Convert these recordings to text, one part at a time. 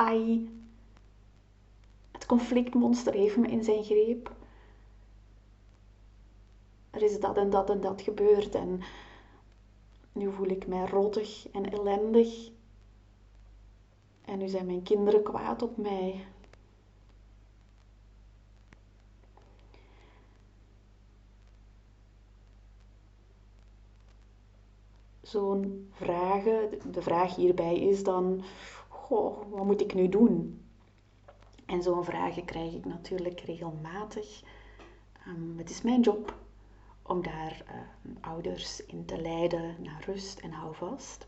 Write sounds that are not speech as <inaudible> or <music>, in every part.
ai, het conflictmonster heeft me in zijn greep. Er is dat en dat en dat gebeurd en nu voel ik mij rottig en ellendig. En nu zijn mijn kinderen kwaad op mij. Zo'n vragen, de vraag hierbij is dan, goh, wat moet ik nu doen? En zo'n vragen krijg ik natuurlijk regelmatig. Um, het is mijn job om daar uh, ouders in te leiden naar rust en houvast.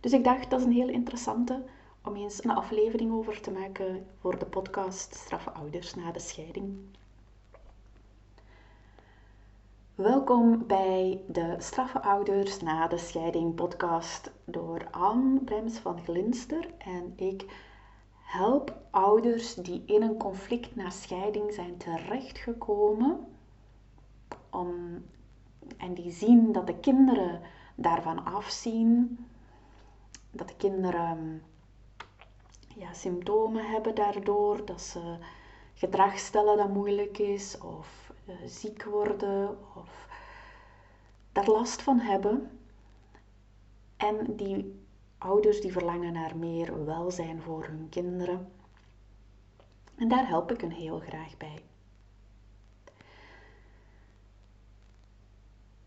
Dus ik dacht, dat is een heel interessante om eens een aflevering over te maken voor de podcast Straffe Ouders na de scheiding. Welkom bij de Straffe Ouders na de scheiding podcast door Anne Brems van Glinster. En ik help ouders die in een conflict na scheiding zijn terechtgekomen om, en die zien dat de kinderen daarvan afzien, dat de kinderen ja, symptomen hebben daardoor, dat ze gedrag stellen dat moeilijk is, of uh, ziek worden, of daar last van hebben. En die ouders die verlangen naar meer welzijn voor hun kinderen. En daar help ik hen heel graag bij.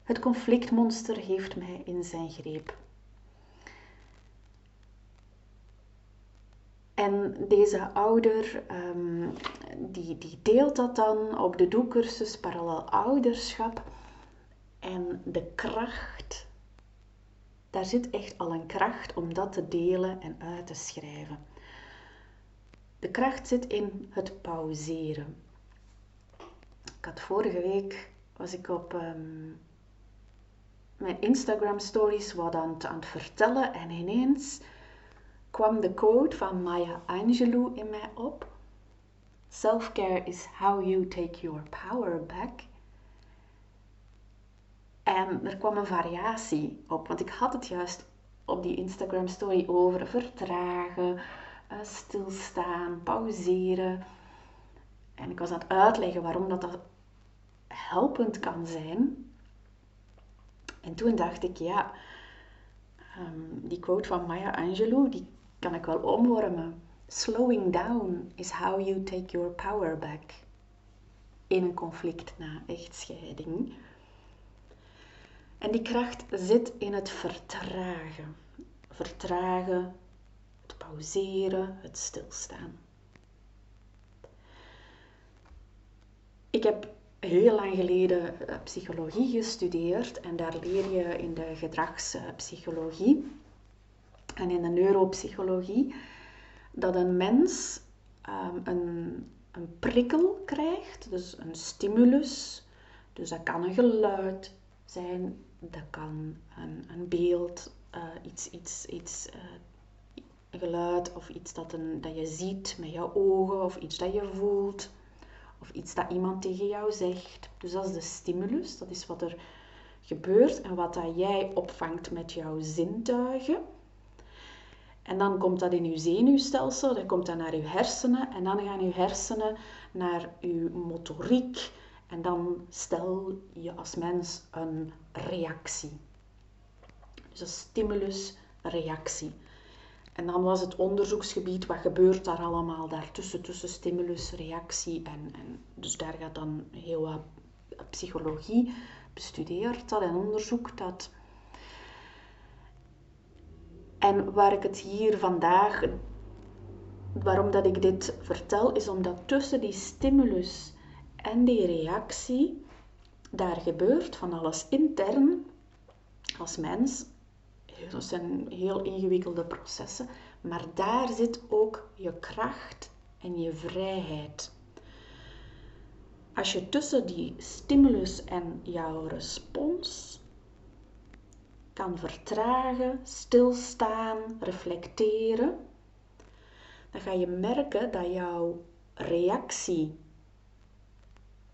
Het conflictmonster heeft mij in zijn greep. En deze ouder um, die, die deelt dat dan op de doelcursus Parallel Ouderschap. En de kracht, daar zit echt al een kracht om dat te delen en uit te schrijven. De kracht zit in het pauzeren. Ik had vorige week, was ik op um, mijn Instagram stories wat aan het, aan het vertellen en ineens kwam de quote van Maya Angelou in mij op. Self-care is how you take your power back. En er kwam een variatie op, want ik had het juist op die Instagram story over vertragen, eh, stilstaan, pauzeren. En ik was aan het uitleggen waarom dat, dat helpend kan zijn en toen dacht ik, ja, um, die quote van Maya Angelou, die kan ik wel omvormen. Slowing down is how you take your power back in een conflict na echtscheiding. En die kracht zit in het vertragen. Vertragen, het pauzeren, het stilstaan. Ik heb heel lang geleden eh, psychologie gestudeerd en daar leer je in de gedragspsychologie en in de neuropsychologie dat een mens um, een, een prikkel krijgt, dus een stimulus. Dus dat kan een geluid zijn, dat kan een, een beeld, uh, iets, iets, iets een geluid of iets dat, een, dat je ziet met je ogen of iets dat je voelt of iets dat iemand tegen jou zegt. Dus dat is de stimulus, dat is wat er gebeurt en wat dat jij opvangt met jouw zintuigen. En dan komt dat in je zenuwstelsel, dan komt dat naar je hersenen en dan gaan je hersenen naar je motoriek en dan stel je als mens een reactie. Dus een stimulus-reactie. En dan was het onderzoeksgebied, wat gebeurt daar allemaal daartussen, tussen stimulus, reactie en, en dus daar gaat dan heel wat psychologie bestudeerd dat en onderzoekt dat. En waar ik het hier vandaag, waarom dat ik dit vertel, is omdat tussen die stimulus en die reactie, daar gebeurt van alles intern als mens dat zijn heel ingewikkelde processen, maar daar zit ook je kracht en je vrijheid. Als je tussen die stimulus en jouw respons kan vertragen, stilstaan, reflecteren, dan ga je merken dat jouw reactie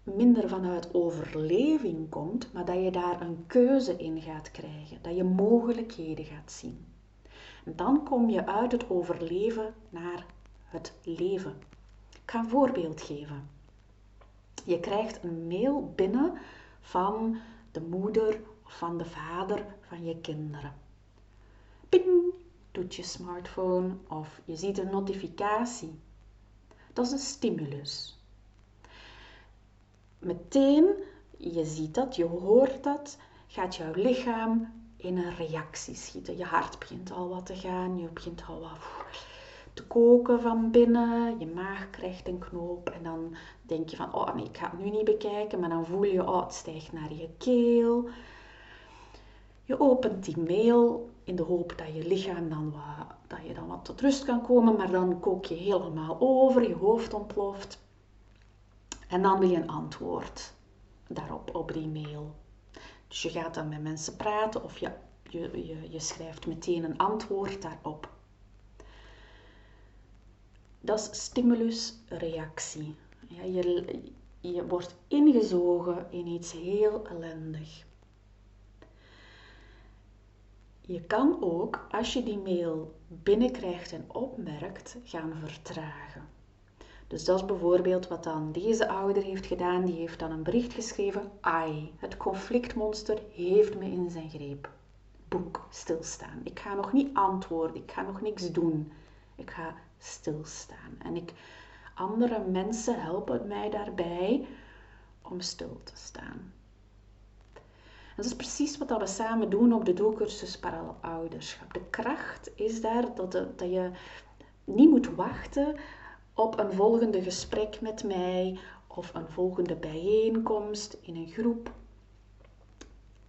minder vanuit overleving komt, maar dat je daar een keuze in gaat krijgen, dat je mogelijkheden gaat zien. Dan kom je uit het overleven naar het leven. Ik ga een voorbeeld geven. Je krijgt een mail binnen van de moeder van de vader van je kinderen. Ping, doet je smartphone of je ziet een notificatie. Dat is een stimulus. Meteen, je ziet dat, je hoort dat, gaat jouw lichaam in een reactie schieten. Je hart begint al wat te gaan, je begint al wat te koken van binnen, je maag krijgt een knoop en dan denk je van, oh nee, ik ga het nu niet bekijken, maar dan voel je, oh het stijgt naar je keel. Je opent die mail in de hoop dat je lichaam dan wat, dat je dan wat tot rust kan komen, maar dan kook je helemaal over, je hoofd ontploft. En dan wil je een antwoord daarop, op die mail. Dus je gaat dan met mensen praten of je, je, je, je schrijft meteen een antwoord daarop. Dat is stimulus-reactie. Ja, je, je wordt ingezogen in iets heel ellendig. Je kan ook, als je die mail binnenkrijgt en opmerkt, gaan vertragen. Dus dat is bijvoorbeeld wat dan deze ouder heeft gedaan. Die heeft dan een bericht geschreven. Ai, het conflictmonster heeft me in zijn greep. Boek, stilstaan. Ik ga nog niet antwoorden. Ik ga nog niks doen. Ik ga stilstaan. En ik, andere mensen helpen mij daarbij om stil te staan. Dat is precies wat we samen doen op de doelcursus Ouderschap. De kracht is daar dat, dat je niet moet wachten op een volgende gesprek met mij of een volgende bijeenkomst in een groep.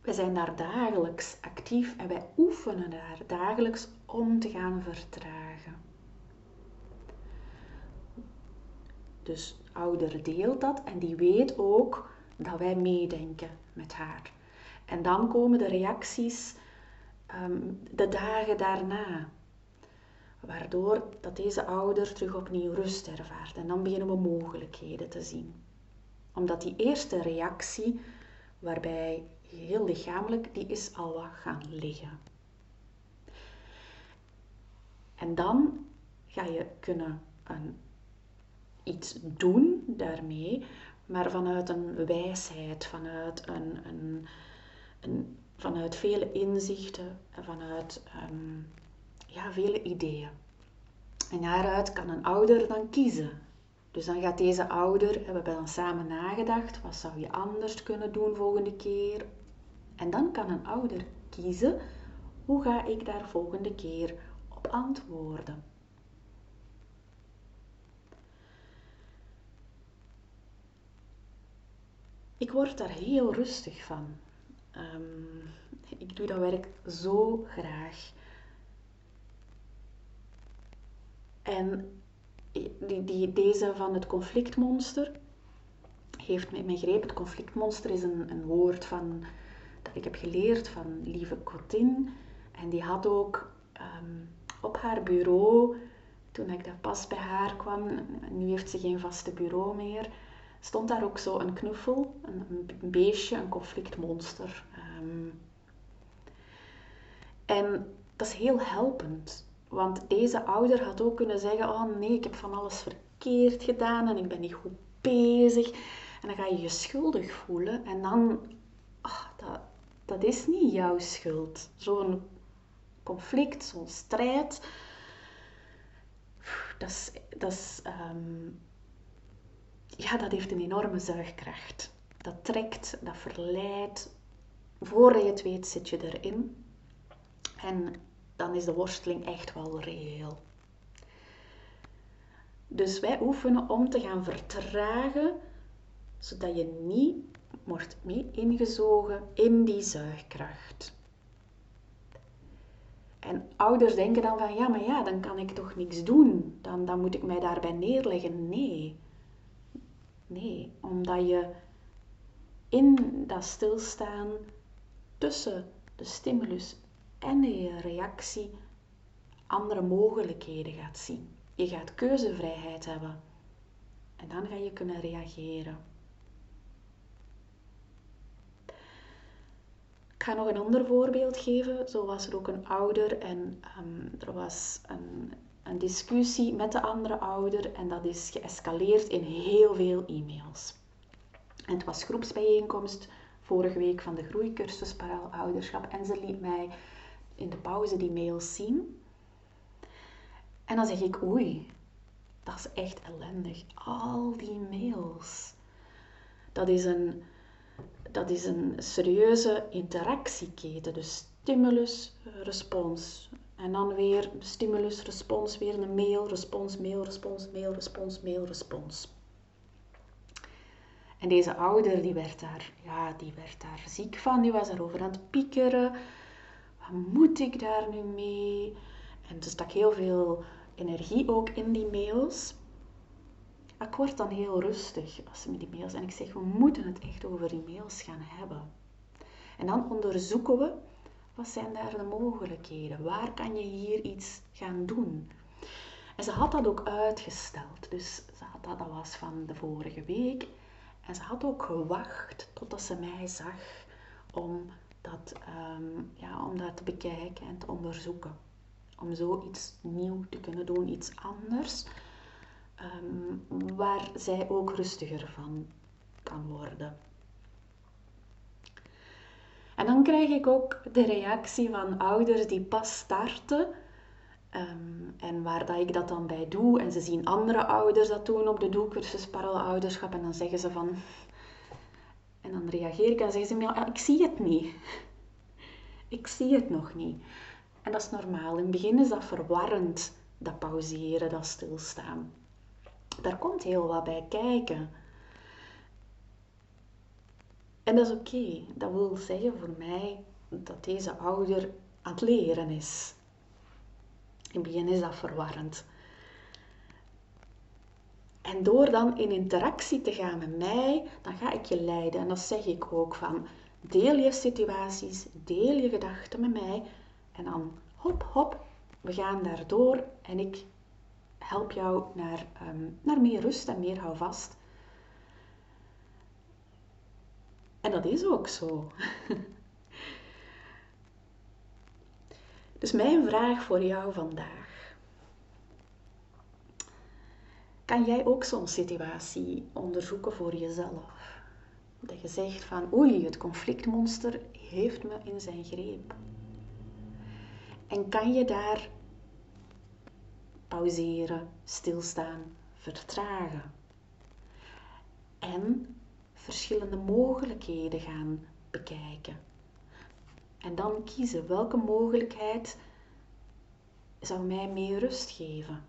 We zijn daar dagelijks actief en wij oefenen daar dagelijks om te gaan vertragen. Dus ouder deelt dat en die weet ook dat wij meedenken met haar. En dan komen de reacties ehm, de dagen daarna waardoor dat deze ouder terug opnieuw rust ervaart. En dan beginnen we mogelijkheden te zien. Omdat die eerste reactie, waarbij heel lichamelijk, die is al wat gaan liggen. En dan ga je kunnen een, iets doen daarmee, maar vanuit een wijsheid, vanuit, een, een, een vanuit vele inzichten, vanuit um, ja, vele ideeën. En daaruit kan een ouder dan kiezen. Dus dan gaat deze ouder, we hebben dan samen nagedacht, wat zou je anders kunnen doen volgende keer? En dan kan een ouder kiezen, hoe ga ik daar volgende keer op antwoorden? Ik word daar heel rustig van. Um, ik doe dat werk zo graag. En die, die, deze van het conflictmonster heeft mij gegrepen. Het conflictmonster is een, een woord van, dat ik heb geleerd van lieve Cotin. En die had ook ehm, op haar bureau, toen ik daar pas bij haar kwam, nu heeft ze geen vaste bureau meer, stond daar ook zo een knuffel, een, beestje, een conflictmonster. Um, en dat is heel helpend. Want deze ouder had ook kunnen zeggen: Oh nee, ik heb van alles verkeerd gedaan en ik ben niet goed bezig. En dan ga je je schuldig voelen en dan, oh, dat, dat is niet jouw schuld. Zo'n conflict, zo'n strijd, dat, is, dat, ehm, ja, dat heeft een enorme zuigkracht. Dat trekt, dat verleidt. Voordat je het weet zit je erin. En dan is de worsteling echt wel reëel. Dus wij oefenen om te gaan vertragen, zodat je niet wordt mee ingezogen in die zuigkracht. En ouders denken dan van, ja, maar ja, dan kan ik toch niks doen. Dan, dan moet ik mij daarbij neerleggen. Nee. Nee, omdat je in dat stilstaan tussen de stimulus en je reactie andere mogelijkheden gaat zien. Je gaat keuzevrijheid hebben en dan ga je kunnen reageren. Ik ga nog een ander voorbeeld geven. Zo was er ook een ouder en ehm, er was een, een discussie met de andere ouder en dat is geëscaleerd in heel veel e-mails. En het was groepsbijeenkomst vorige week van de groeicursus Paraal Ouderschap en ze liet mij in de pauze die mails zien. En dan zeg ik, oei, dat is echt ellendig. Al die mails. Dat is een, dat is een serieuze interactieketen. Dus stimulus, respons. En dan weer stimulus, respons, weer een mail, respons, mail, respons, mail, respons, mail, respons. En deze ouder die werd, daar, ja, die werd daar ziek van, die was erover aan het piekeren. Wat moet ik daar nu mee? En er stak heel veel energie ook in die mails. Ik word dan heel rustig als ze met die mails en ik zeg, we moeten het echt over die mails gaan hebben. En dan onderzoeken we, wat zijn daar de mogelijkheden? Waar kan je hier iets gaan doen? En ze had dat ook uitgesteld. Dus dat, was van de vorige week. En ze had ook gewacht totdat ze mij zag om dat, um, ja, om dat te bekijken en te onderzoeken. Om zoiets nieuw te kunnen doen, iets anders, um, waar zij ook rustiger van kan worden. Dan krijg ik ook de reactie van ouders die pas starten Um, en waar dat ik dat dan bij doe, en ze zien andere ouders dat doen op de doelcursus ouderschap en dan zeggen ze van... En dan reageer ik en zeggen ze, ja, ik zie het niet. <laughs> Ik zie het nog niet. En dat is normaal. In het begin is dat verwarrend, dat pauzeren, dat stilstaan. Daar komt heel wat bij kijken. En dat is oké. Dat wil zeggen voor mij dat deze ouder aan het leren is. In het begin is dat verwarrend. En door dan in interactie te gaan met mij, dan ga ik je leiden. En dat zeg ik ook van, deel je situaties, deel je gedachten met mij. En dan hop, hop, we gaan daardoor en ik help jou naar, um, naar meer rust en meer houvast. En dat is ook zo. Dus mijn vraag voor jou vandaag. Kan jij ook zo'n situatie onderzoeken voor jezelf? Dat je zegt van oei, het conflictmonster heeft me in zijn greep. En kan je daar pauzeren, stilstaan, vertragen? En verschillende mogelijkheden gaan bekijken. En dan kiezen welke mogelijkheid zou mij meer rust geven.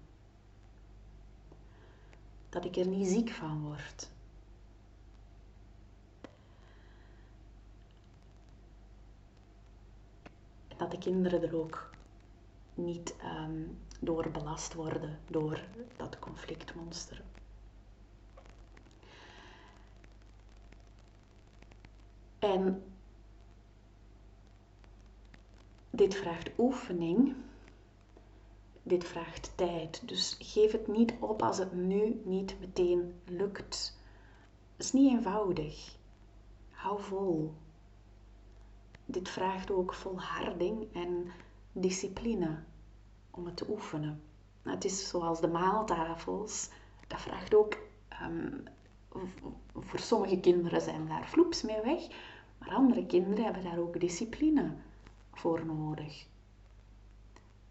Dat ik er niet ziek van word. Dat de kinderen er ook niet um, door belast worden door dat conflictmonster. En dit vraagt oefening. Dit vraagt tijd. Dus geef het niet op als het nu niet meteen lukt. Het is niet eenvoudig. Hou vol. Dit vraagt ook volharding en discipline om het te oefenen. Het is zoals de maaltafels. Dat vraagt ook. Um, voor sommige kinderen zijn daar vloeps mee weg, maar andere kinderen hebben daar ook discipline voor nodig.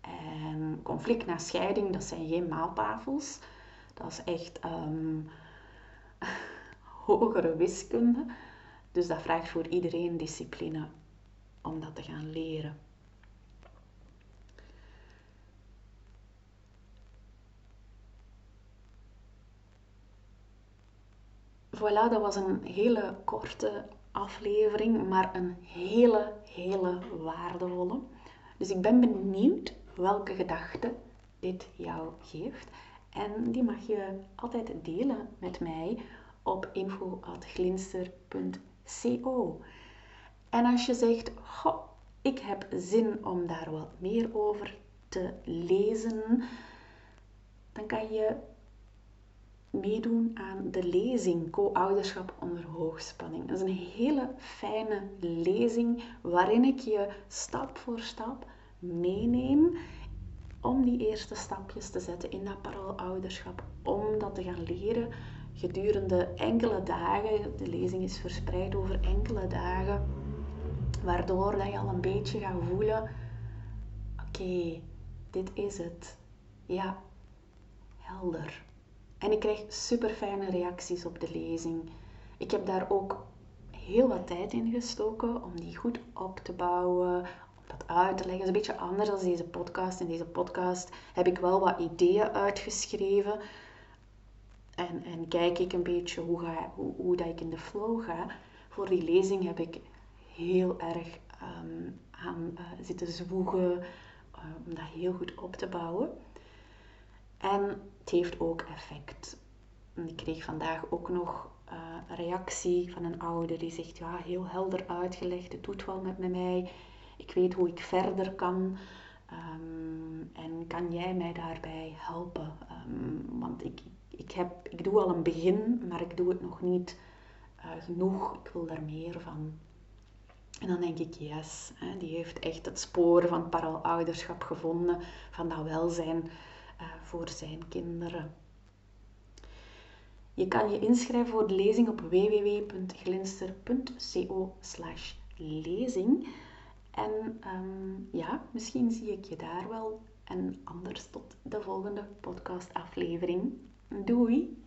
En conflict na scheiding, dat zijn geen maaltafels. Dat is echt um, <laughs> hogere wiskunde. Dus dat vraagt voor iedereen discipline om dat te gaan leren. Voilà, dat was een hele korte aflevering, maar een hele, hele waardevolle. Dus ik ben benieuwd welke gedachten dit jou geeft. En die mag je altijd delen met mij op info.glinster.co. En als je zegt, goh, ik heb zin om daar wat meer over te lezen, dan kan je meedoen aan de lezing Co-ouderschap onder hoogspanning. Dat is een hele fijne lezing waarin ik je stap voor stap meeneem om die eerste stapjes te zetten in dat parallelouderschap, om dat te gaan leren gedurende enkele dagen. De lezing is verspreid over enkele dagen, waardoor dat je al een beetje gaat voelen: oké, dit is het. Ja, helder. En ik krijg super fijne reacties op de lezing. Ik heb daar ook heel wat tijd in gestoken om die goed op te bouwen, om dat uit te leggen. Het is een beetje anders dan deze podcast. In deze podcast heb ik wel wat ideeën uitgeschreven. En, en kijk ik een beetje hoe, ga, hoe, hoe dat ik in de flow ga. Voor die lezing heb ik heel erg um, aan uh, zitten zwoegen uh, om dat heel goed op te bouwen. En het heeft ook effect. Ik kreeg vandaag ook nog uh, een reactie van een ouder die zegt: Ja, heel helder uitgelegd, het doet wel met mij. Ik weet hoe ik verder kan. Um, en kan jij mij daarbij helpen? Um, want ik, ik, heb, ik doe al een begin, maar ik doe het nog niet uh, genoeg. Ik wil daar meer van. En dan denk ik, yes, hè, die heeft echt het spoor van paralouderschap gevonden, van dat welzijn voor zijn kinderen. Je kan je inschrijven voor de lezing op www.glinster.co lezing. En um, ja, misschien zie ik je daar wel. En anders tot de volgende podcastaflevering. Doei!